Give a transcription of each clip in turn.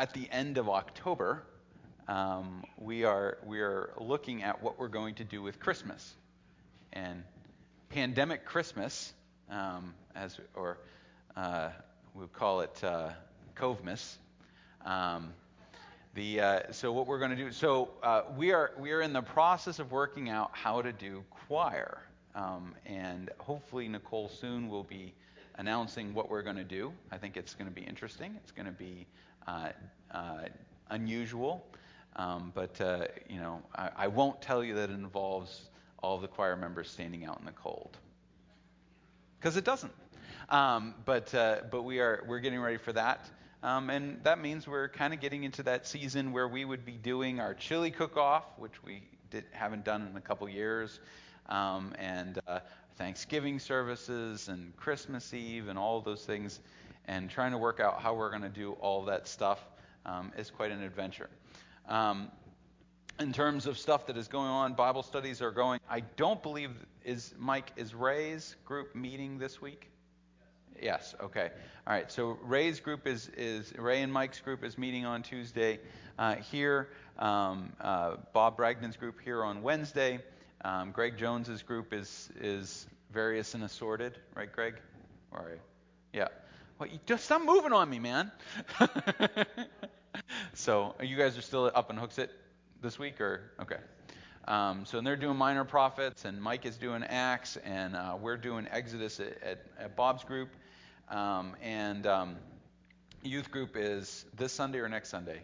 at the end of October, um, we are we are looking at what we're going to do with Christmas, and pandemic Christmas, um, as or uh, we call it uh, Covemas. Um, the uh, so what we're going to do. So uh, we are we are in the process of working out how to do choir, um, and hopefully Nicole soon will be announcing what we're going to do. I think it's going to be interesting. It's going to be unusual, um, but uh, you know I, I won't tell you that it involves all the choir members standing out in the cold because it doesn't. Um, but uh, but we are we're getting ready for that. Um, and that means we're kind of getting into that season where we would be doing our chili cook-off, which we did, haven't done in a couple years, um, and uh, Thanksgiving services and Christmas Eve and all those things, and trying to work out how we're going to do all that stuff um, is quite an adventure. Um, in terms of stuff that is going on, Bible studies are going. I don't believe is Mike is Ray's group meeting this week. Yes. Okay. All right. So Ray's group is is Ray and Mike's group is meeting on Tuesday uh, here. Um, uh, Bob Bragnon's group here on Wednesday. Um, Greg Jones's group is is various and assorted, right, Greg? All right. Yeah. Well, you just stop moving on me, man. so you guys are still up in it this week, or okay? Um, so they're doing minor prophets, and Mike is doing Acts, and uh, we're doing Exodus at, at, at Bob's group. Um, and um, youth group is this Sunday or next Sunday?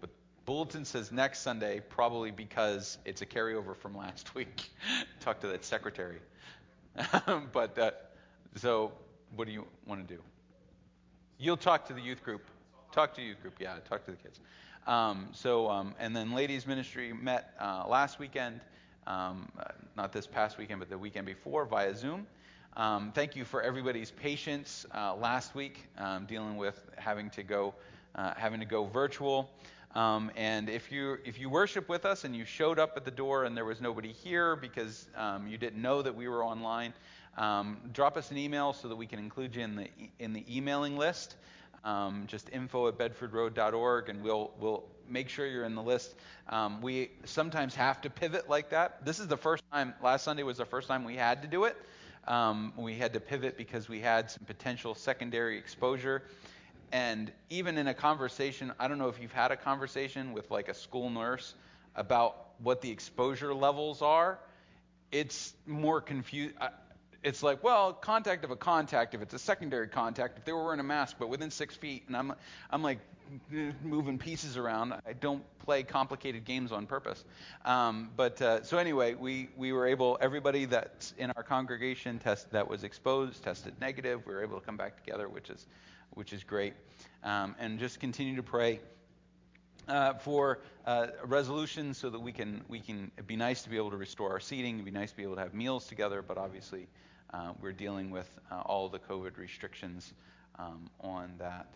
But bulletin says next Sunday, probably because it's a carryover from last week. Talk to that secretary. but uh, so, what do you want to do? You'll talk to the youth group. Talk to youth group. Yeah, talk to the kids. Um, so, um, and then ladies ministry met uh, last weekend, um, uh, not this past weekend, but the weekend before via Zoom. Um, thank you for everybody's patience uh, last week um, dealing with having to go uh, having to go virtual. Um, and if you if you worship with us and you showed up at the door and there was nobody here because you didn't know that we were online, um, drop us an email so that we can include you in the in the emailing list. Um, just info at bedfordroad.org and we'll we'll make sure you're in the list. Um, we sometimes have to pivot like that. This is the first time. Last Sunday was the first time we had to do it. Um, we had to pivot because we had some potential secondary exposure. And even in a conversation, I don't know if you've had a conversation with like a school nurse about what the exposure levels are. It's more confused. It's like, well, contact of a contact if it's a secondary contact, if they were wearing a mask, but within six feet. And I'm, I'm like, moving pieces around. I don't play complicated games on purpose. Um, but uh, so anyway, we, we were able, everybody that's in our congregation test that was exposed tested negative. We were able to come back together, which is which is great. Um, and just continue to pray. Uh, for uh, resolution so that we can we can it'd be nice to be able to restore our seating it'd be nice to be able to have meals together but obviously we're dealing with uh, all the covid restrictions um, on that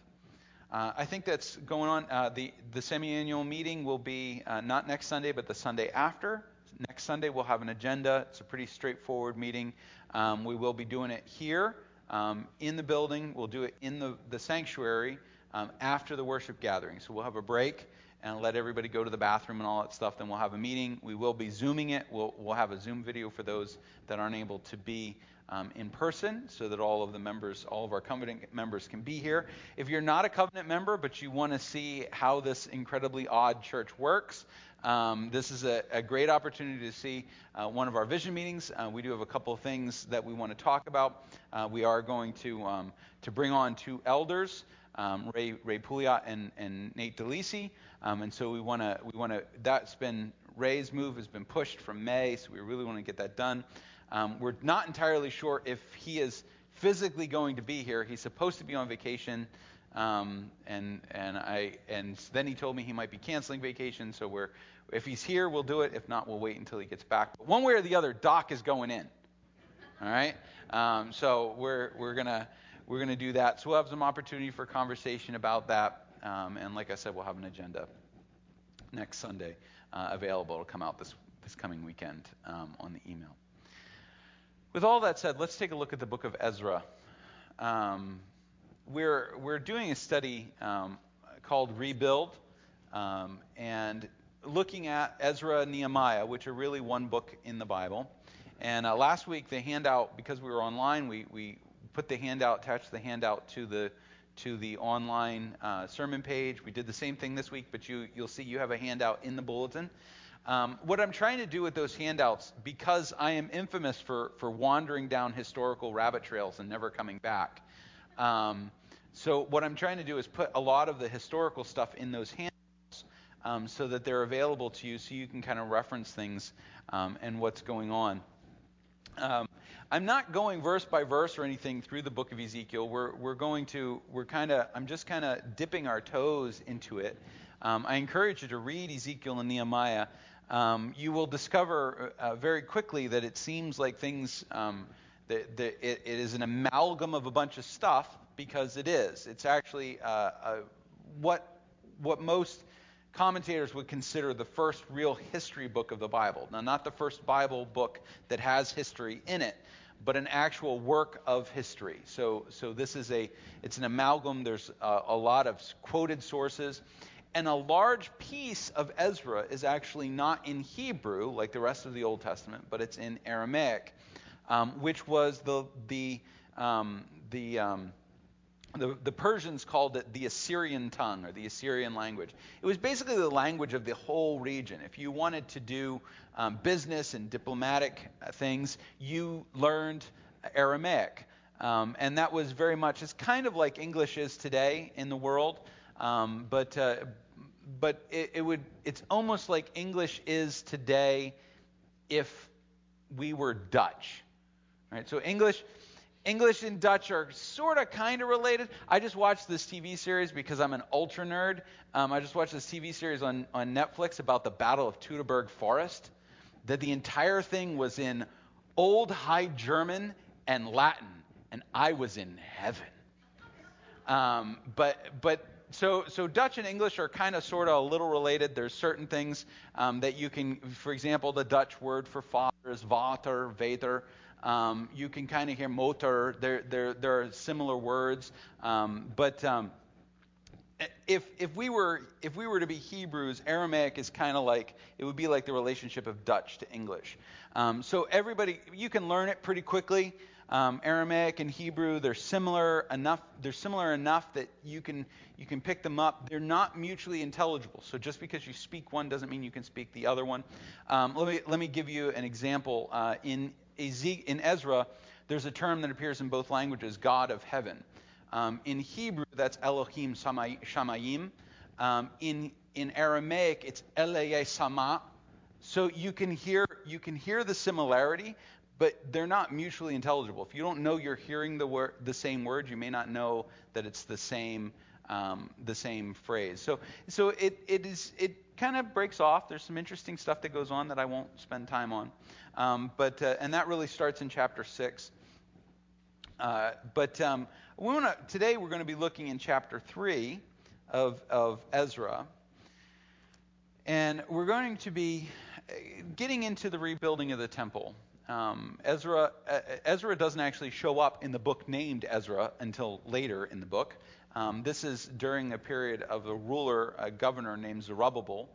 uh, I think that's going on. Uh, the the semi-annual meeting will be uh, not next Sunday, but the Sunday after. Next Sunday we'll have an agenda. It's a pretty straightforward meeting. Um, we will be doing it here um, in the building. We'll do it in the the sanctuary um, after the worship gathering. So we'll have a break and let everybody go to the bathroom and all that stuff. Then we'll have a meeting. We will be zooming it. We'll we'll have a Zoom video for those that aren't able to be um, in person so that all of the members, all of our covenant members can be here. If you're not a covenant member, but you want to see how this incredibly odd church works, um, this is a, a, great opportunity to see uh, one of our vision meetings. Uh, we do have a couple of things that we want to talk about. Uh, we are going to um, to bring on two elders, um, Ray Ray Pouliot and, and Nate DeLisi, um, and so we want to we want to. That's been Ray's move has been pushed from May, so we really want to get that done. Um, we're not entirely sure if he is physically going to be here. He's supposed to be on vacation, um, and and I and then he told me he might be canceling vacation. So we're if he's here, we'll do it. If not, we'll wait until he gets back. But one way or the other, Doc is going in. All right. Um, so we're we're gonna we're gonna do that. So we'll have some opportunity for conversation about that. Um, and like I said, we'll have an agenda next Sunday uh, available. It'll come out this this coming weekend um, on the email. With all that said, let's take a look at the book of Ezra. Um, we're we're doing a study um, called Rebuild, um, and looking at Ezra and Nehemiah, which are really one book in the Bible. And uh, last week, the handout, because we were online, we, we put the handout, attached the handout to the to the online uh, sermon page. We did the same thing this week, but you you'll see you have a handout in the bulletin. Um, what I'm trying to do with those handouts, because I am infamous for for wandering down historical rabbit trails and never coming back. Um, so what I'm trying to do is put a lot of the historical stuff in those handouts um, so that they're available to you so you can kind of reference things um, and what's going on. Um, I'm not going verse by verse or anything through the book of Ezekiel. We're, we're going to, we're kind of, I'm just kind of dipping our toes into it. Um, I encourage you to read Ezekiel and Nehemiah. Um, you will discover uh, very quickly that it seems like things, um, that, that it, it is an amalgam of a bunch of stuff because it is. It's actually uh, uh, what, what most commentators would consider the first real history book of the Bible. Now, not the first Bible book that has history in it, but an actual work of history. So, so this is a, it's an amalgam. There's a, a lot of quoted sources. And a large piece of Ezra is actually not in Hebrew, like the rest of the Old Testament, but it's in Aramaic, um, which was the, the, um, the, um, the, the, Persians called it the Assyrian tongue or the Assyrian language. It was basically the language of the whole region. If you wanted to do um, business and diplomatic uh, things, you learned Aramaic. Um, and that was very much, it's kind of like English is today in the world, um, but, uh, but it, it would, it's almost like English is today if we were Dutch. Right? So English, English and Dutch are sort of kind of related. I just watched this TV series because I'm an ultra nerd. Um, I just watched this TV series on, on Netflix about the Battle of Teutoburg Forest. That the entire thing was in Old High German and Latin, and I was in heaven. Um, but but so so Dutch and English are kind of sort of a little related. There's certain things um, that you can, for example, the Dutch word for father is vater, vater. Um, you can kind of hear motor. There, there, there are similar words, um, but um, if if we were if we were to be Hebrews, Aramaic is kind of like it would be like the relationship of Dutch to English. Um, so everybody, you can learn it pretty quickly. Um, Aramaic and Hebrew, they're similar enough. They're similar enough that you can you can pick them up. They're not mutually intelligible. So just because you speak one doesn't mean you can speak the other one. Um, let me let me give you an example. Uh, in in Ezra, there's a term that appears in both languages, God of heaven. Um, in Hebrew, that's Elohim Shamayim. Um, in, in Aramaic, it's Eleye Sama. So you can hear you can hear the similarity, but they're not mutually intelligible. If you don't know you're hearing the the same word, you may not know that it's the same um, the same phrase. So so it it is it kind of breaks off. There's some interesting stuff that goes on that I won't spend time on. Um, but uh, and that really starts in chapter six. Uh, but um, we wanna, today we're going to be looking in chapter three of of Ezra, and we're going to be uh, getting into the rebuilding of the temple. Um, Ezra uh, Ezra doesn't actually show up in the book named Ezra until later in the book. Um, this is during a period of a ruler, a governor named Zerubbabel.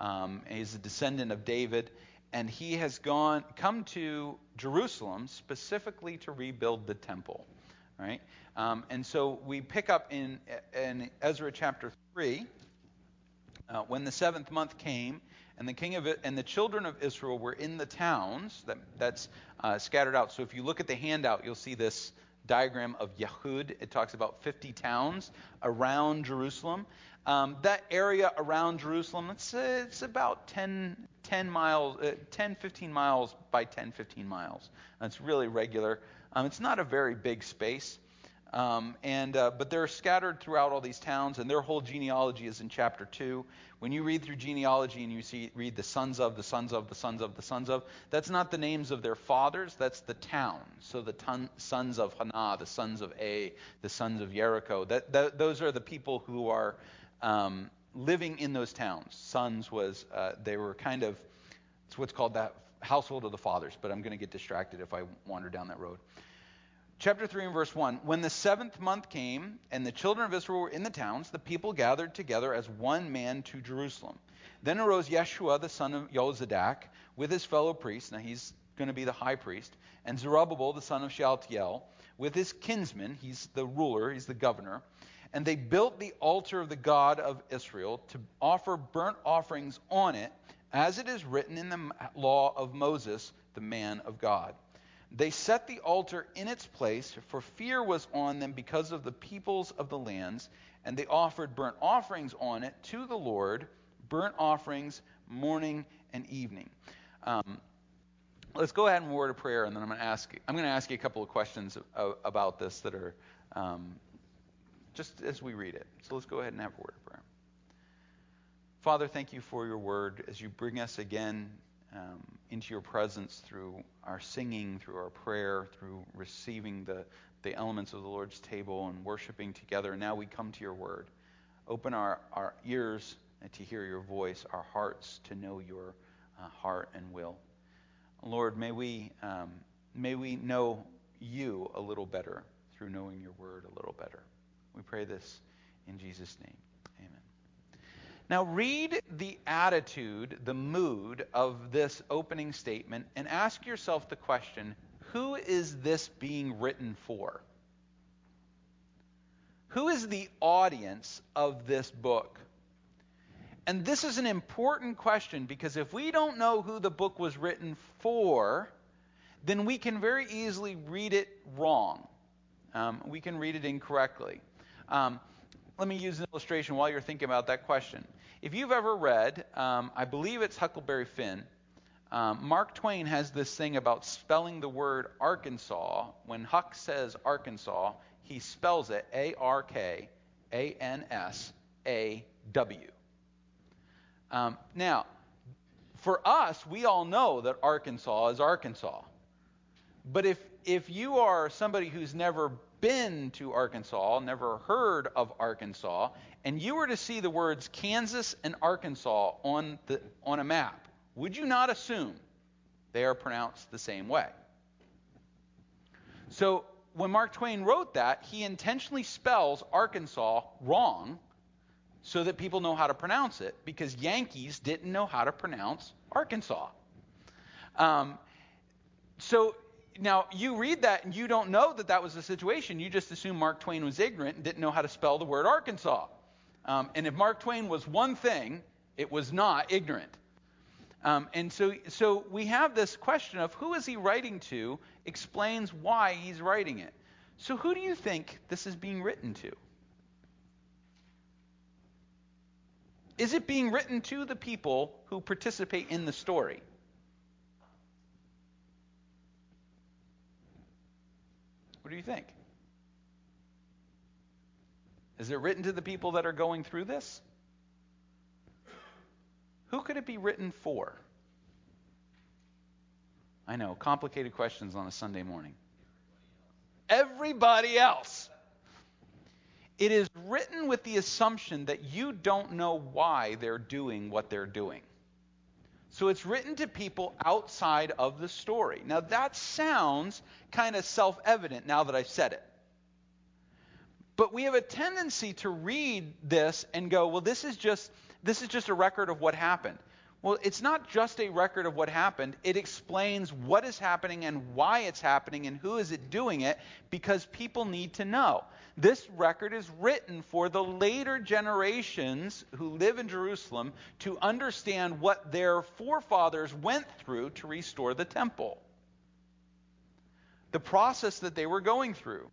Um, he's a descendant of David, and he has gone come to Jerusalem specifically to rebuild the temple, right? Um, and so we pick up in, in Ezra chapter three. Uh, when the seventh month came, and the king of it, and the children of Israel were in the towns that, that's uh, scattered out. So if you look at the handout, you'll see this diagram of Yehud. It talks about 50 towns around Jerusalem. Um, that area around Jerusalem, it's, it's about 10, 10 miles, uh, 10, 15 miles by 10, 15 miles. It's really regular. Um, it's not a very big space. Um, and uh, but they're scattered throughout all these towns, and their whole genealogy is in chapter two. When you read through genealogy and you see read the sons of, the sons of, the sons of, the sons of, that's not the names of their fathers. That's the town. So the ton, sons of Hannah, the sons of A, the sons of Jericho. That, that those are the people who are um, living in those towns. Sons was, uh, they were kind of, it's what's called that household of the fathers, but I'm going to get distracted if I wander down that road. Chapter 3 and verse 1 When the seventh month came and the children of Israel were in the towns, the people gathered together as one man to Jerusalem. Then arose Yeshua, the son of Jozadak, with his fellow priests. Now he's going to be the high priest. And Zerubbabel, the son of Shealtiel, with his kinsman. He's the ruler, he's the governor. And they built the altar of the God of Israel to offer burnt offerings on it, as it is written in the law of Moses, the man of God. They set the altar in its place, for fear was on them because of the peoples of the lands, and they offered burnt offerings on it to the Lord, burnt offerings morning and evening. Um, let's go ahead and word a prayer, and then I'm going to ask. I'm going to ask you a couple of questions about this that are um, just as we read it. So let's go ahead and have a word of prayer. Father, thank you for your word as you bring us again um, into your presence through our singing, through our prayer, through receiving the, the elements of the Lord's table and worshiping together. And now we come to your word. Open our, our ears to hear your voice, our hearts to know your uh, heart and will. Lord, may we, um, may we know you a little better through knowing your word a little better. We pray this in Jesus' name. Now, read the attitude, the mood of this opening statement, and ask yourself the question who is this being written for? Who is the audience of this book? And this is an important question because if we don't know who the book was written for, then we can very easily read it wrong. Um, we can read it incorrectly. Um, let me use an illustration while you're thinking about that question. If you've ever read, um, I believe it's Huckleberry Finn, um, Mark Twain has this thing about spelling the word Arkansas. When Huck says Arkansas, he spells it A R K A N S A W. Um, now, for us, we all know that Arkansas is Arkansas. But if, if you are somebody who's never been to Arkansas, never heard of Arkansas, and you were to see the words Kansas and Arkansas on, the, on a map, would you not assume they are pronounced the same way? So when Mark Twain wrote that, he intentionally spells Arkansas wrong so that people know how to pronounce it because Yankees didn't know how to pronounce Arkansas. Um, so now, you read that and you don't know that that was the situation. You just assume Mark Twain was ignorant and didn't know how to spell the word Arkansas. Um, and if Mark Twain was one thing, it was not ignorant. Um, and so, so we have this question of who is he writing to explains why he's writing it. So who do you think this is being written to? Is it being written to the people who participate in the story? What do you think? Is it written to the people that are going through this? Who could it be written for? I know, complicated questions on a Sunday morning. Everybody else. It is written with the assumption that you don't know why they're doing what they're doing. So it's written to people outside of the story. Now that sounds kind of self evident now that I've said it. But we have a tendency to read this and go, well, this is just this is just a record of what happened. Well, it's not just a record of what happened. It explains what is happening and why it's happening and who is it doing it because people need to know. This record is written for the later generations who live in Jerusalem to understand what their forefathers went through to restore the temple. The process that they were going through.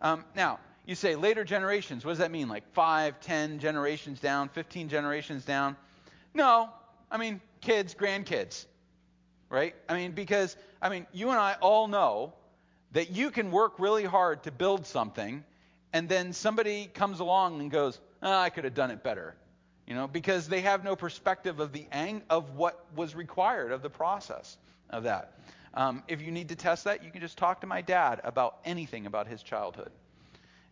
Um, now, you say later generations. What does that mean? Like five, ten generations down, 15 generations down? No, I mean, kids, grandkids, right? I mean, because, I mean, you and I all know that you can work really hard to build something, and then somebody comes along and goes, oh, I could have done it better. You know, because they have no perspective of the ang- of what was required of the process of that. Um, if you need to test that, you can just talk to my dad about anything about his childhood.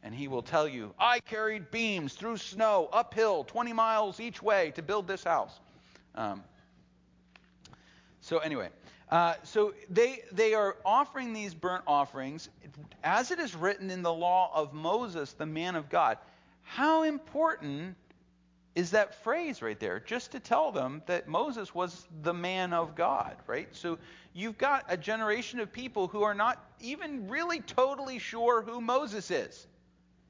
And he will tell you, I carried beams through snow uphill 20 miles each way to build this house. Um, So anyway, uh, so they they are offering these burnt offerings as it is written in the law of Moses, the man of God. How important is that phrase right there? Just to tell them that Moses was the man of God, right? So you've got a generation of people who are not even really totally sure who Moses is.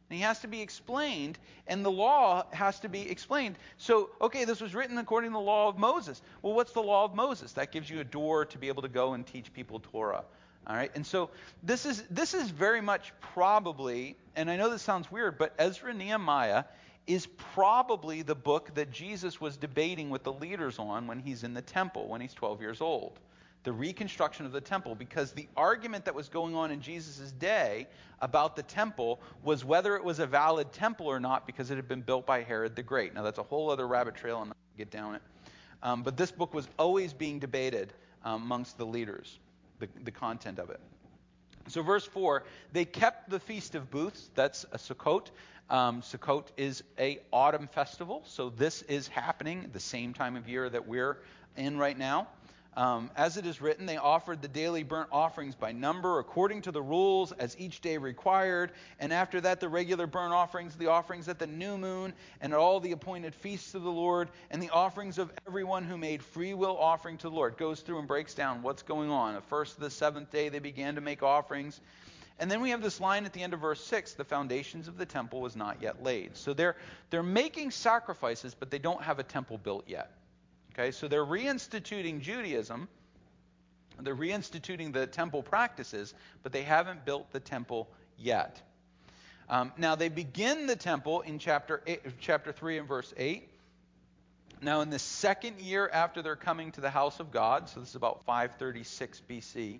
And he has to be explained, and the law has to be explained. So, okay, this was written according to the law of Moses. Well, what's the law of Moses? That gives you a door to be able to go and teach people Torah. All right, and so this is this is very much probably, and I know this sounds weird, but Ezra Nehemiah is probably the book that Jesus was debating with the leaders on when he's in the temple when he's 12 years old the reconstruction of the temple because the argument that was going on in Jesus' day about the temple was whether it was a valid temple or not because it had been built by Herod the Great. Now, that's a whole other rabbit trail, and I'll get down it. Um, but this book was always being debated um, amongst the leaders, the, the content of it. So, verse 4 they kept the Feast of Booths, that's a Sukkot. Um, Sukkot is a autumn festival, so this is happening the same time of year that we're in right now. Um, as it is written, they offered the daily burnt offerings by number, according to the rules as each day required. And after that, the regular burnt offerings, the offerings at the new moon, and at all the appointed feasts of the Lord, and the offerings of everyone who made free will offering to the Lord. Goes through and breaks down what's going on. The first the seventh day, they began to make offerings. And then we have this line at the end of verse 6 the foundations of the temple was not yet laid. So they're, they're making sacrifices, but they don't have a temple built yet. Okay, so they're reinstituting Judaism, they're reinstituting the temple practices, but they haven't built the temple yet. Um, now they begin the temple in chapter eight, chapter three and verse eight. Now in the second year after their coming to the house of God, so this is about 536 BC,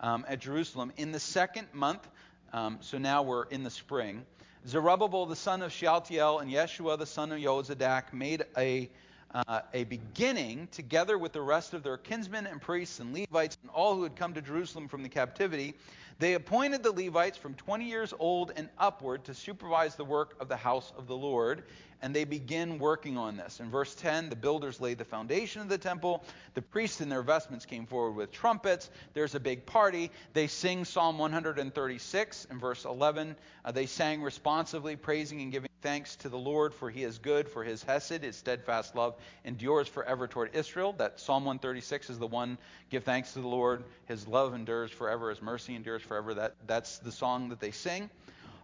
um, at Jerusalem, in the second month, um, so now we're in the spring, Zerubbabel the son of Shealtiel and Yeshua the son of Yozadak made a uh, a beginning, together with the rest of their kinsmen and priests and Levites and all who had come to Jerusalem from the captivity, they appointed the Levites from 20 years old and upward to supervise the work of the house of the Lord and they begin working on this. In verse 10, the builders laid the foundation of the temple. The priests in their vestments came forward with trumpets. There's a big party. They sing Psalm 136. In verse 11, uh, they sang responsively, praising and giving thanks to the Lord, for he is good, for his hesed, his steadfast love, endures forever toward Israel. That Psalm 136 is the one, give thanks to the Lord, his love endures forever, his mercy endures forever. That, that's the song that they sing.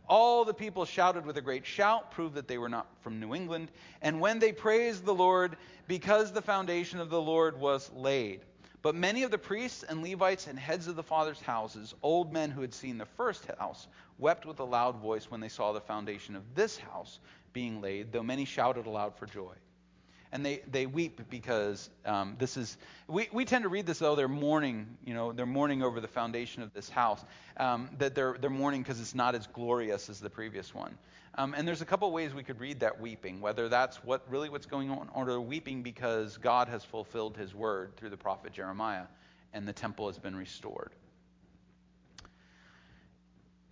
All the people shouted with a great shout, proved that they were not from New England. And when they praised the Lord, because the foundation of the Lord was laid. But many of the priests and Levites and heads of the fathers' houses, old men who had seen the first house, wept with a loud voice when they saw the foundation of this house being laid, though many shouted aloud for joy and they, they weep because um, this is we, we tend to read this though they're mourning you know they're mourning over the foundation of this house um, that they're they're mourning because it's not as glorious as the previous one. Um, and there's a couple ways we could read that weeping whether that's what really what's going on or they're weeping because God has fulfilled His word through the prophet Jeremiah and the temple has been restored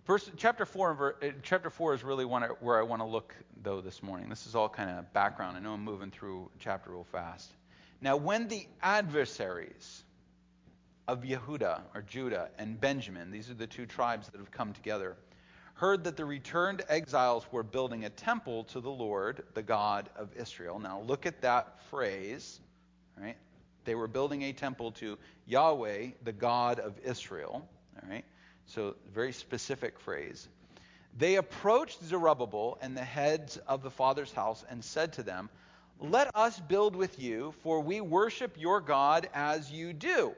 Verse, chapter four, uh, chapter four is really where I want to look though this morning. This is all kind of background. I know I'm moving through chapter real fast. Now, when the adversaries of Yehuda or Judah and Benjamin, these are the two tribes that have come together, heard that the returned exiles were building a temple to the Lord, the God of Israel. Now, look at that phrase, right? They were building a temple to Yahweh, the God of Israel, all right? So, very specific phrase. They approached Zerubbabel and the heads of the father's house and said to them, Let us build with you, for we worship your God as you do.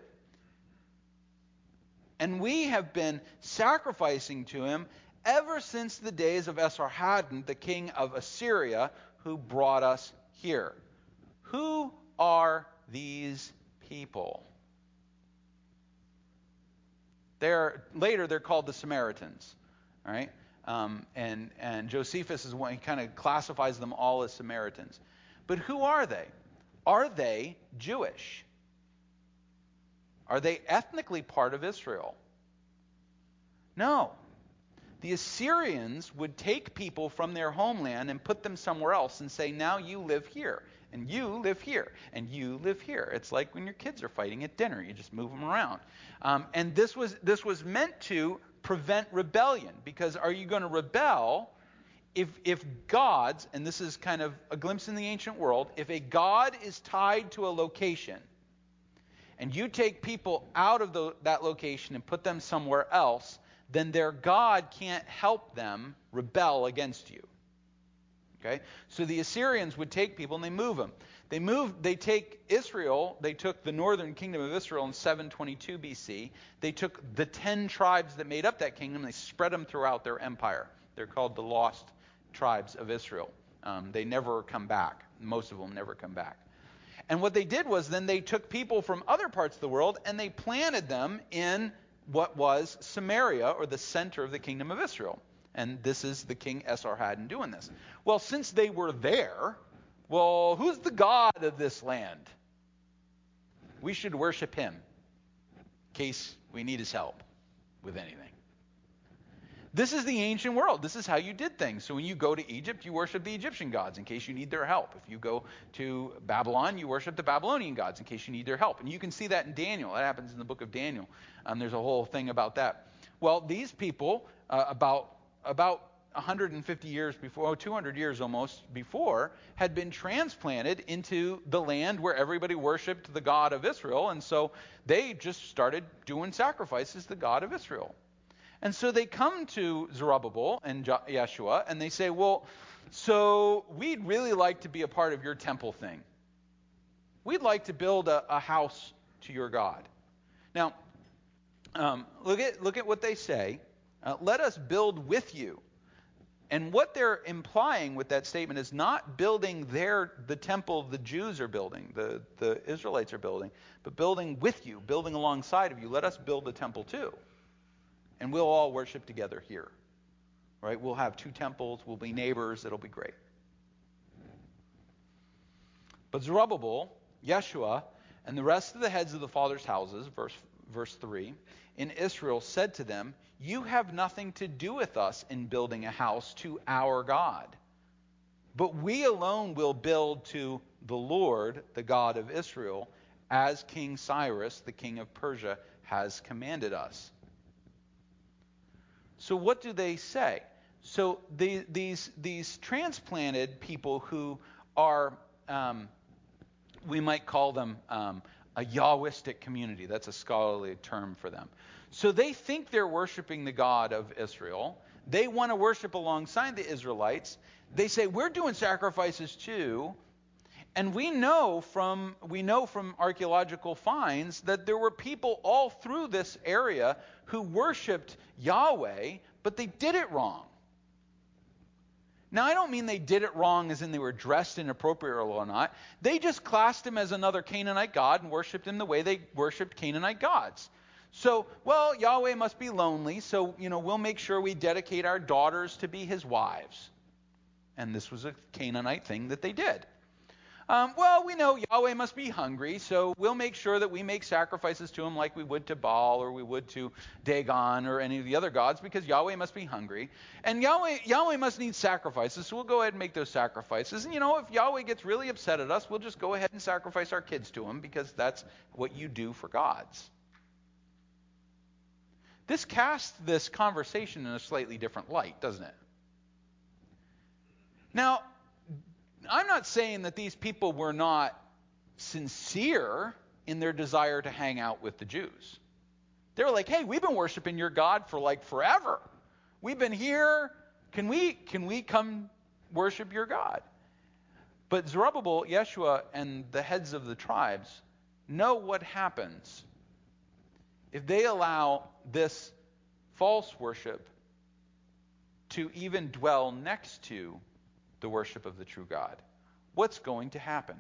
And we have been sacrificing to him ever since the days of Esarhaddon, the king of Assyria, who brought us here. Who are these people? They're, later, they're called the Samaritans. Right? Um, and, and Josephus is one, he kind of classifies them all as Samaritans. But who are they? Are they Jewish? Are they ethnically part of Israel? No. the Assyrians would take people from their homeland and put them somewhere else and say, now you live here, and you live here, and you live here. It's like when your kids are fighting at dinner, you just move them around. Um, and this was, this was meant to prevent rebellion, because are you going to rebel? If, if gods, and this is kind of a glimpse in the ancient world, if a god is tied to a location, and you take people out of the, that location and put them somewhere else, then their God can't help them rebel against you. Okay? So the Assyrians would take people and they move them. They move they take Israel, they took the northern kingdom of Israel in 722 BC. They took the 10 tribes that made up that kingdom, they spread them throughout their empire. They're called the lost tribes of Israel. Um, they never come back. Most of them never come back. And what they did was then they took people from other parts of the world and they planted them in what was Samaria, or the center of the kingdom of Israel. And this is the king Esarhaddon doing this. Well, since they were there, well, who's the God of this land? We should worship him in case we need his help with anything. This is the ancient world. This is how you did things. So when you go to Egypt, you worship the Egyptian gods in case you need their help. If you go to Babylon, you worship the Babylonian gods in case you need their help. And you can see that in Daniel. That happens in the book of Daniel. Um, there's a whole thing about that. Well, these people, uh, about about 150 years before, 200 years almost before, had been transplanted into the land where everybody worshipped the God of Israel. And so they just started doing sacrifices to the God of Israel. And so they come to Zerubbabel and Yeshua and they say, Well, so we'd really like to be a part of your temple thing. We'd like to build a, a house to your God. Now, um, look, at, look at what they say. Uh, Let us build with you. And what they're implying with that statement is not building their the temple the Jews are building, the, the Israelites are building, but building with you, building alongside of you. Let us build the temple too and we'll all worship together here. Right? We'll have two temples, we'll be neighbors, it'll be great. But Zerubbabel, Yeshua, and the rest of the heads of the fathers' houses, verse, verse 3, in Israel said to them, You have nothing to do with us in building a house to our God. But we alone will build to the Lord, the God of Israel, as King Cyrus, the king of Persia, has commanded us. So what do they say? So the, these these transplanted people who are um, we might call them um, a Yahwistic community. That's a scholarly term for them. So they think they're worshiping the God of Israel. They want to worship alongside the Israelites. They say we're doing sacrifices too. And we know from we know from archaeological finds that there were people all through this area who worshiped Yahweh, but they did it wrong. Now, I don't mean they did it wrong as in they were dressed inappropriately or not. They just classed him as another Canaanite god and worshiped him the way they worshiped Canaanite gods. So, well, Yahweh must be lonely, so, you know, we'll make sure we dedicate our daughters to be his wives. And this was a Canaanite thing that they did. Um, well, we know Yahweh must be hungry, so we'll make sure that we make sacrifices to him like we would to Baal or we would to Dagon or any of the other gods because Yahweh must be hungry. And Yahweh, Yahweh must need sacrifices, so we'll go ahead and make those sacrifices. And you know, if Yahweh gets really upset at us, we'll just go ahead and sacrifice our kids to him because that's what you do for gods. This casts this conversation in a slightly different light, doesn't it? Now, I'm not saying that these people were not sincere in their desire to hang out with the Jews. They were like, "Hey, we've been worshiping your God for like forever. We've been here. Can we can we come worship your God?" But Zerubbabel, Yeshua, and the heads of the tribes know what happens if they allow this false worship to even dwell next to the worship of the true God. What's going to happen?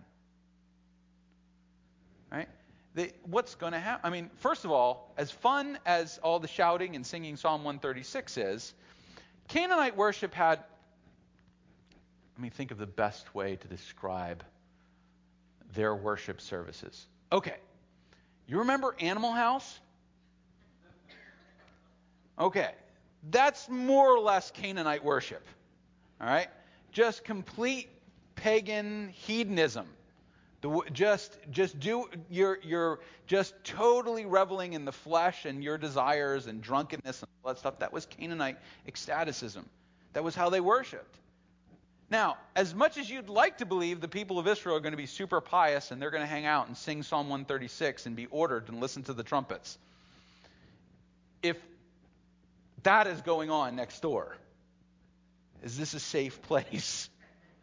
Right? They, what's going to happen? I mean, first of all, as fun as all the shouting and singing Psalm 136 is, Canaanite worship had. Let me think of the best way to describe their worship services. Okay. You remember Animal House? Okay. That's more or less Canaanite worship. All right? Just complete pagan hedonism. The, just, just do, you're, you're just totally reveling in the flesh and your desires and drunkenness and all that stuff. That was Canaanite ecstaticism. That was how they worshiped. Now, as much as you'd like to believe the people of Israel are going to be super pious and they're going to hang out and sing Psalm 136 and be ordered and listen to the trumpets, if that is going on next door, is this a safe place?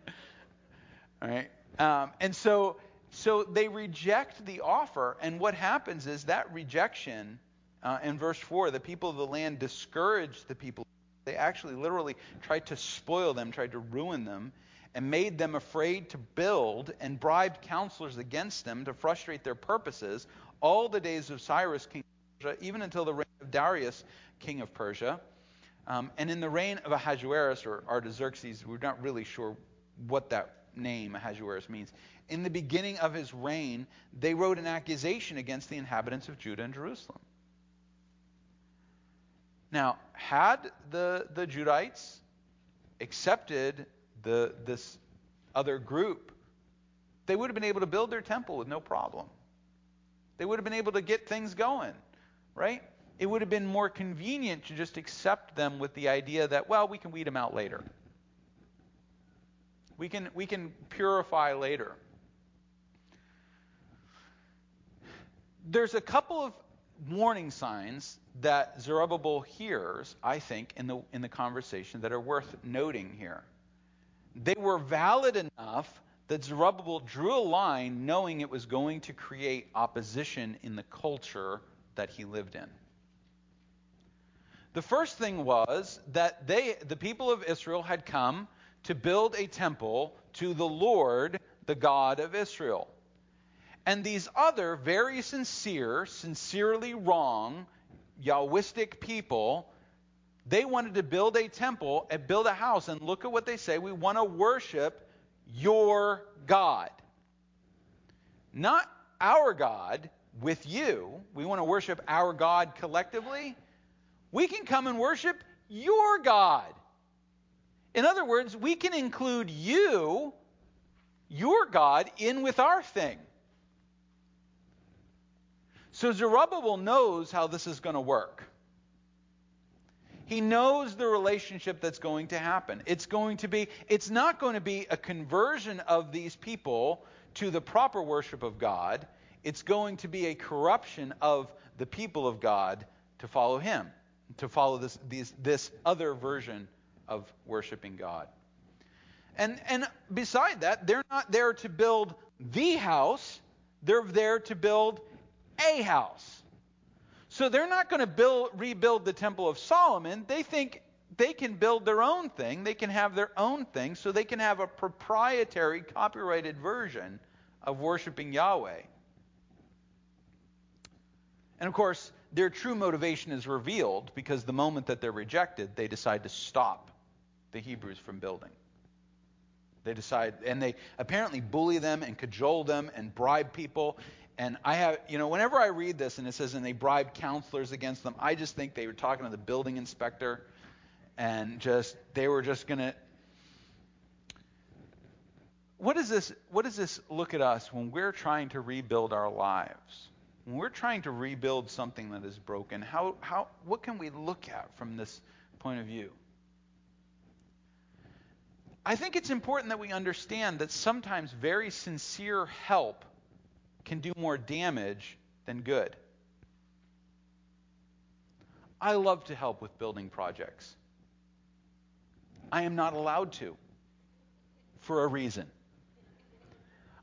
All right. Um, and so, so they reject the offer, and what happens is that rejection, uh, in verse four, the people of the land discouraged the people they actually literally tried to spoil them, tried to ruin them, and made them afraid to build and bribed counselors against them to frustrate their purposes all the days of Cyrus, king Persia, even until the reign of Darius, king of Persia. Um, and in the reign of Ahasuerus or Artaxerxes, we're not really sure what that name Ahasuerus means. In the beginning of his reign, they wrote an accusation against the inhabitants of Judah and Jerusalem. Now, had the, the Judites accepted the, this other group, they would have been able to build their temple with no problem. They would have been able to get things going, right? It would have been more convenient to just accept them with the idea that, well, we can weed them out later. We can, we can purify later. There's a couple of warning signs that Zerubbabel hears, I think, in the, in the conversation that are worth noting here. They were valid enough that Zerubbabel drew a line knowing it was going to create opposition in the culture that he lived in. The first thing was that they, the people of Israel had come to build a temple to the Lord, the God of Israel. And these other very sincere, sincerely wrong, Yahwistic people, they wanted to build a temple and build a house. And look at what they say. We want to worship your God. Not our God with you. We want to worship our God collectively. We can come and worship your God. In other words, we can include you, your God, in with our thing. So Zerubbabel knows how this is going to work. He knows the relationship that's going to happen. It's going to be it's not going to be a conversion of these people to the proper worship of God. It's going to be a corruption of the people of God to follow him, to follow this these, this other version of worshiping God. And and beside that, they're not there to build the house, they're there to build a house. So they're not going to build, rebuild the Temple of Solomon. They think they can build their own thing. They can have their own thing, so they can have a proprietary, copyrighted version of worshiping Yahweh. And of course, their true motivation is revealed because the moment that they're rejected, they decide to stop the Hebrews from building. They decide, and they apparently bully them and cajole them and bribe people. And I have, you know, whenever I read this and it says, and they bribe counselors against them, I just think they were talking to the building inspector and just, they were just going to. What is this? What does this look at us when we're trying to rebuild our lives? When we're trying to rebuild something that is broken, how, how, what can we look at from this point of view? I think it's important that we understand that sometimes very sincere help can do more damage than good. I love to help with building projects. I am not allowed to for a reason.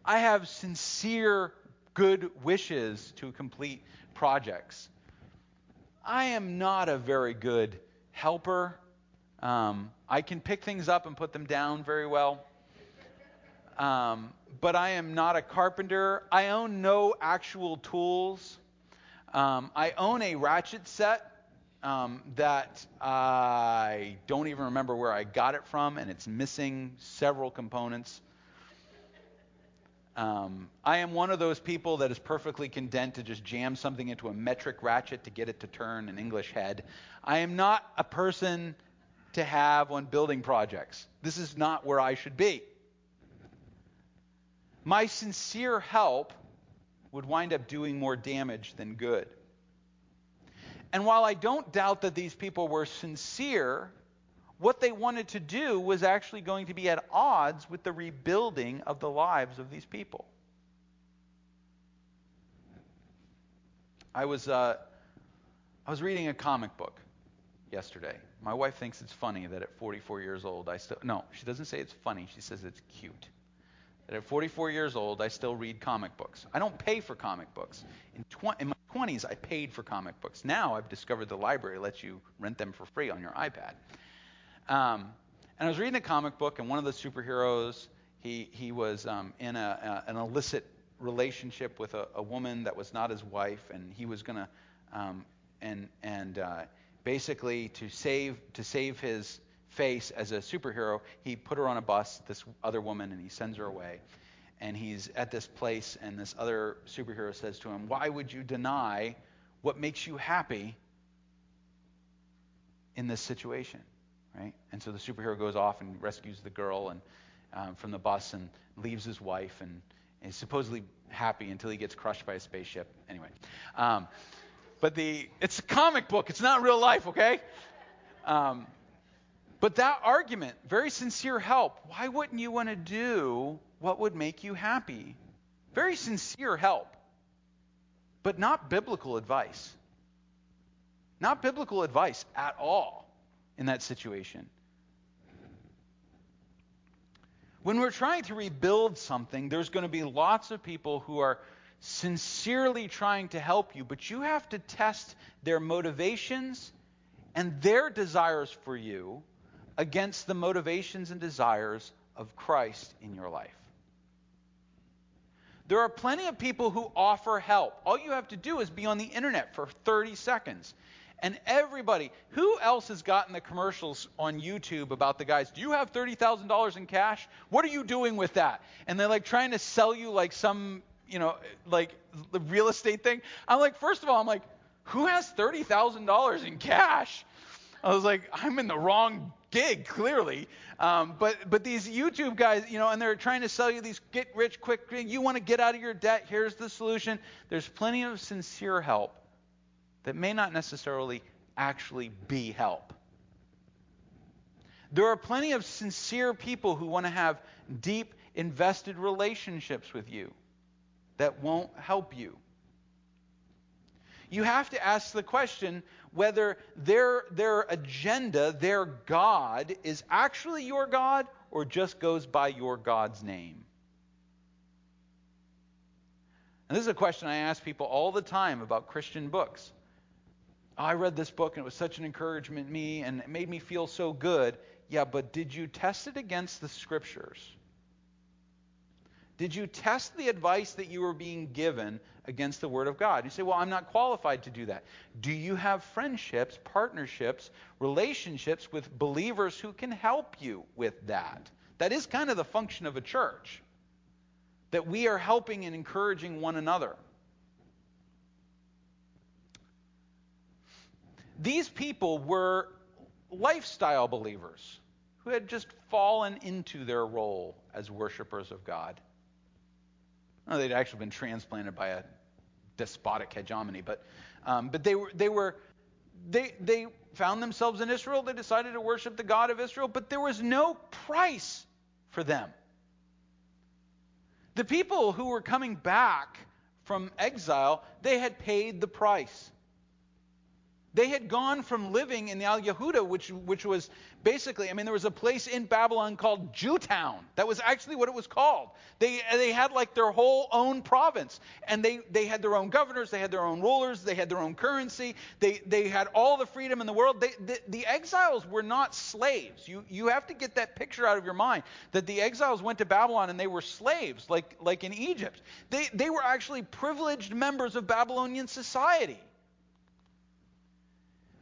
I have sincere good wishes to complete projects. I am not a very good helper. Um, I can pick things up and put them down very well. Um, but I am not a carpenter. I own no actual tools. Um, I own a ratchet set um, that I don't even remember where I got it from, and it's missing several components. Um, I am one of those people that is perfectly content to just jam something into a metric ratchet to get it to turn an English head. I am not a person to have on building projects. This is not where I should be. My sincere help would wind up doing more damage than good. And while I don't doubt that these people were sincere, what they wanted to do was actually going to be at odds with the rebuilding of the lives of these people. I was, uh, I was reading a comic book yesterday. My wife thinks it's funny that at 44 years old, I still. No, she doesn't say it's funny. She says it's cute. That at 44 years old, I still read comic books. I don't pay for comic books. In, tw- in my 20s, I paid for comic books. Now I've discovered the library lets you rent them for free on your iPad. Um, and I was reading a comic book, and one of the superheroes, he, he was um, in a, a, an illicit relationship with a, a, woman that was not his wife, and he was going to, um, and, and uh, basically to save, to save his face as a superhero, he put her on a bus, this other woman, and he sends her away. And he's at this place, and this other superhero says to him, Why would you deny what makes you happy in this situation? Right? And so the superhero goes off and rescues the girl and um, from the bus and leaves his wife and, is supposedly happy until he gets crushed by a spaceship. Anyway, um, but the it's a comic book. It's not real life, okay? Um, but that argument, very sincere help. Why wouldn't you want to do what would make you happy? Very sincere help, but not biblical advice. Not biblical advice at all in that situation. When we're trying to rebuild something, there's going to be lots of people who are sincerely trying to help you, but you have to test their motivations and their desires for you against the motivations and desires of Christ in your life. There are plenty of people who offer help. All you have to do is be on the internet for 30 seconds and everybody, who else has gotten the commercials on YouTube about the guys? Do you have $30,000 in cash? What are you doing with that? And they're like trying to sell you like some, you know, like the real estate thing. I'm like, first of all, I'm like, who has $30,000 in cash? I was like, I'm in the wrong gig, clearly. Um, but but these YouTube guys, you know, and they're trying to sell you these get rich quick. You want to get out of your debt? Here's the solution. There's plenty of sincere help that may not necessarily actually be help. There are plenty of sincere people who want to have deep, invested relationships with you that won't help you. You have to ask the question whether their, their agenda, their God, is actually your God or just goes by your God's name. And this is a question I ask people all the time about Christian books. I read this book and it was such an encouragement to me and it made me feel so good. Yeah, but did you test it against the scriptures? Did you test the advice that you were being given against the Word of God? You say, Well, I'm not qualified to do that. Do you have friendships, partnerships, relationships with believers who can help you with that? That is kind of the function of a church, that we are helping and encouraging one another. These people were lifestyle believers who had just fallen into their role as worshipers of God. They'd actually been transplanted by a despotic hegemony, but um, but they were they were they they found themselves in Israel. They decided to worship the God of Israel, but there was no price for them. The people who were coming back from exile, they had paid the price. They had gone from living in the Al Yehuda, which, which was basically, I mean, there was a place in Babylon called Jewtown. That was actually what it was called. They, they had like their whole own province. And they, they had their own governors, they had their own rulers, they had their own currency, they, they had all the freedom in the world. They, the, the exiles were not slaves. You, you have to get that picture out of your mind that the exiles went to Babylon and they were slaves, like, like in Egypt. They, they were actually privileged members of Babylonian society.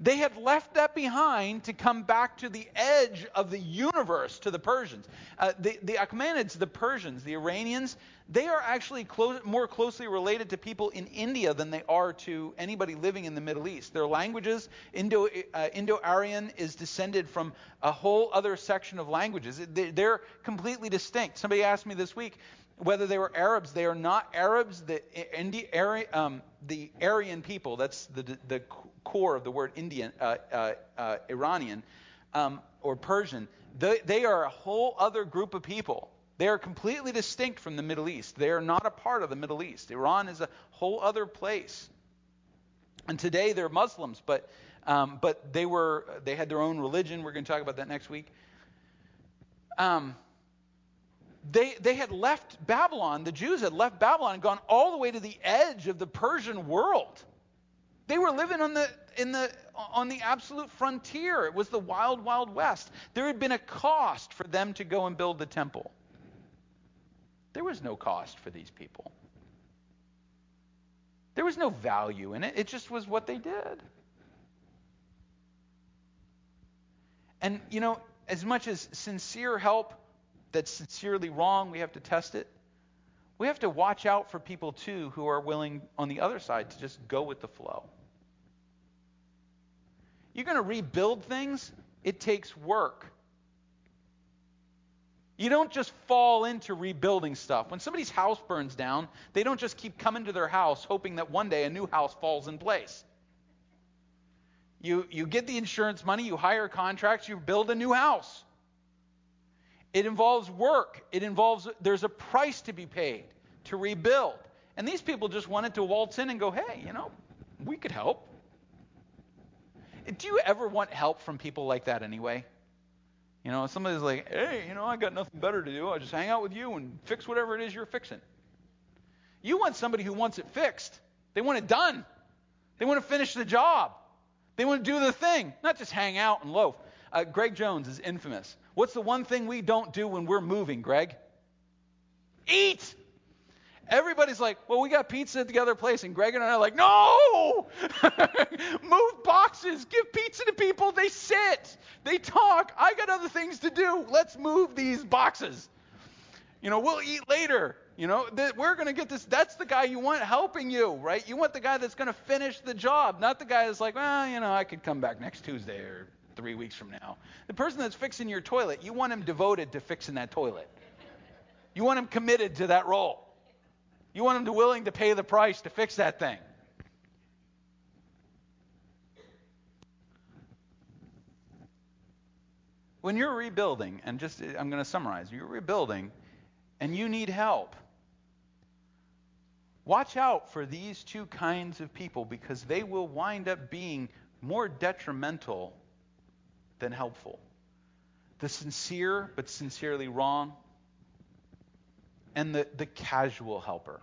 They had left that behind to come back to the edge of the universe, to the Persians. Uh, the, the Achaemenids, the Persians, the Iranians, they are actually close, more closely related to people in India than they are to anybody living in the Middle East. Their languages, Indo, uh, Indo-Aryan, is descended from a whole other section of languages. They're completely distinct. Somebody asked me this week, whether they were Arabs. They are not Arabs. The, Indi, um, the Aryan people, that's the, the core of the word Indian, uh, uh, uh, Iranian um, or Persian, they, they are a whole other group of people. They are completely distinct from the Middle East. They are not a part of the Middle East. Iran is a whole other place. And today they're Muslims, but um, but they were they had their own religion. We're going to talk about that next week. Um, they, they had left Babylon, the Jews had left Babylon and gone all the way to the edge of the Persian world. They were living on the, in the, on the absolute frontier. It was the wild, wild west. There had been a cost for them to go and build the temple. There was no cost for these people. There was no value in it. It just was what they did. And, you know, as much as sincere help that's sincerely wrong, we have to test it. We have to watch out for people, too, who are willing on the other side to just go with the flow. You're going to rebuild things, it takes work. You don't just fall into rebuilding stuff. When somebody's house burns down, they don't just keep coming to their house hoping that one day a new house falls in place. You, you get the insurance money, you hire contracts, you build a new house. It involves work. It involves, there's a price to be paid to rebuild. And these people just wanted to waltz in and go, hey, you know, we could help. Do you ever want help from people like that anyway? You know, somebody's like, hey, you know, I got nothing better to do. I'll just hang out with you and fix whatever it is you're fixing. You want somebody who wants it fixed. They want it done. They want to finish the job. They want to do the thing, not just hang out and loaf. Uh, Greg Jones is infamous. What's the one thing we don't do when we're moving, Greg? Eat. Everybody's like, well, we got pizza at the other place. And Greg and I are like, no! Move boxes. Give pizza to people. They sit. They talk. I got other things to do. Let's move these boxes. You know, we'll eat later. You know, we're going to get this. That's the guy you want helping you, right? You want the guy that's going to finish the job, not the guy that's like, well, you know, I could come back next Tuesday or three weeks from now. The person that's fixing your toilet, you want him devoted to fixing that toilet. You want him committed to that role. You want him to willing to pay the price to fix that thing. When you're rebuilding, and just I'm going to summarize, you're rebuilding and you need help. Watch out for these two kinds of people because they will wind up being more detrimental than helpful. The sincere but sincerely wrong, and the, the casual helper.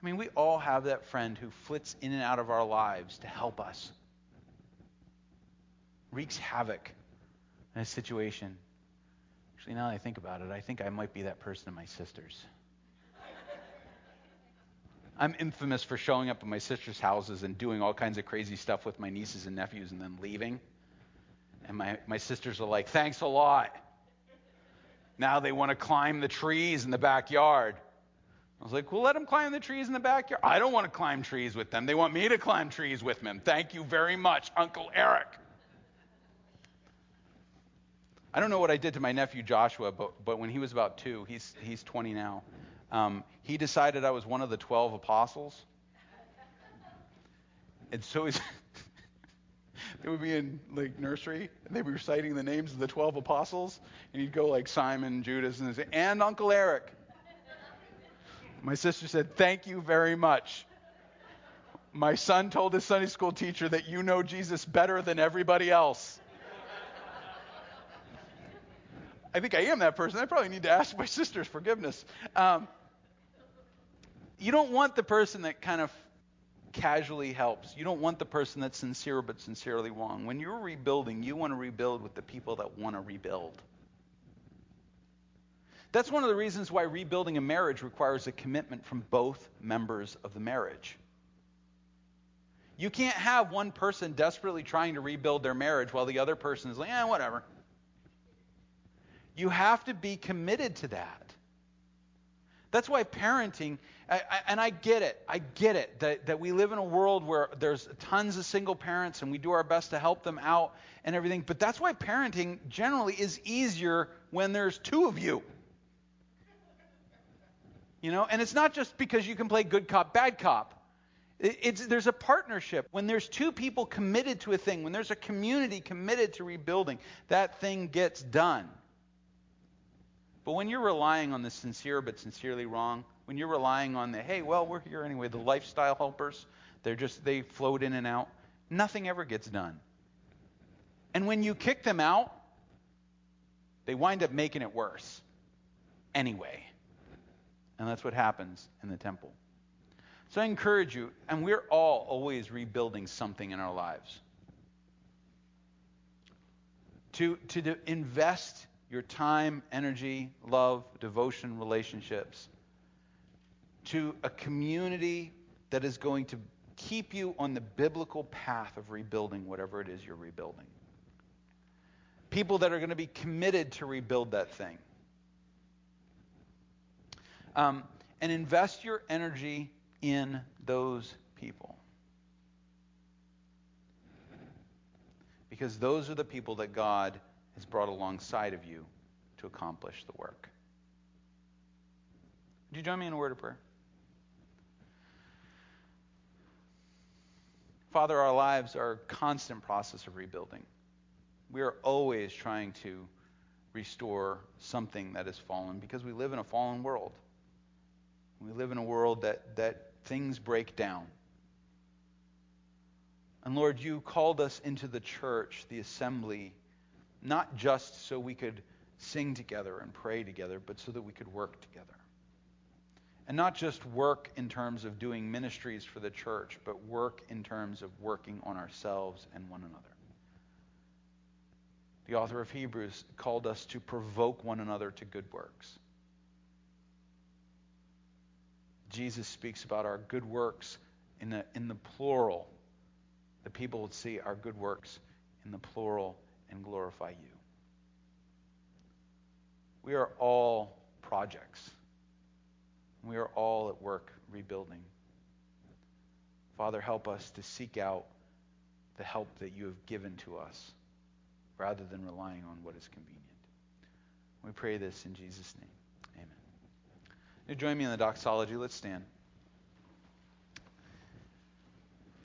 I mean, we all have that friend who flits in and out of our lives to help us, wreaks havoc in a situation. Actually, now that I think about it, I think I might be that person in my sister's. I'm infamous for showing up at my sister's houses and doing all kinds of crazy stuff with my nieces and nephews and then leaving. And my, my sisters are like, thanks a lot. Now they want to climb the trees in the backyard. I was like, well, let them climb the trees in the backyard. I don't want to climb trees with them. They want me to climb trees with them. Thank you very much, Uncle Eric. I don't know what I did to my nephew Joshua, but, but when he was about two, he's, he's 20 now, um, he decided I was one of the 12 apostles. And so he's, they would be in like nursery and they'd be reciting the names of the 12 apostles and he'd go like Simon, Judas, and say, and Uncle Eric. My sister said, Thank you very much. My son told his Sunday school teacher that you know Jesus better than everybody else. I think I am that person. I probably need to ask my sister's forgiveness. Um, you don't want the person that kind of casually helps. You don't want the person that's sincere but sincerely wrong. When you're rebuilding, you want to rebuild with the people that want to rebuild. That's one of the reasons why rebuilding a marriage requires a commitment from both members of the marriage. You can't have one person desperately trying to rebuild their marriage while the other person is like, eh, whatever. You have to be committed to that. That's why parenting, and I get it, I get it, that, that we live in a world where there's tons of single parents and we do our best to help them out and everything, but that's why parenting generally is easier when there's two of you. You know, and it's not just because you can play good cop, bad cop. It's, there's a partnership. When there's two people committed to a thing, when there's a community committed to rebuilding, that thing gets done. But when you're relying on the sincere but sincerely wrong, when you're relying on the, hey, well, we're here anyway, the lifestyle helpers, they're just, they float in and out, nothing ever gets done. And when you kick them out, they wind up making it worse anyway. And that's what happens in the temple. So I encourage you, and we're all always rebuilding something in our lives, to, to invest your time, energy, love, devotion, relationships to a community that is going to keep you on the biblical path of rebuilding whatever it is you're rebuilding. People that are going to be committed to rebuild that thing. Um, and invest your energy in those people. Because those are the people that God is brought alongside of you to accomplish the work. Would you join me in a word of prayer? Father, our lives are a constant process of rebuilding. We are always trying to restore something that has fallen because we live in a fallen world. We live in a world that, that things break down. And Lord, you called us into the church, the assembly, not just so we could sing together and pray together, but so that we could work together. And not just work in terms of doing ministries for the church, but work in terms of working on ourselves and one another. The author of Hebrews called us to provoke one another to good works. Jesus speaks about our good works in the, in the plural. The people would see our good works in the plural and glorify you. We are all projects. We are all at work rebuilding. Father, help us to seek out the help that you have given to us rather than relying on what is convenient. We pray this in Jesus' name. Amen. You join me in the doxology. Let's stand.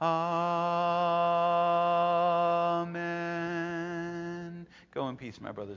Amen. Go in peace, my brothers.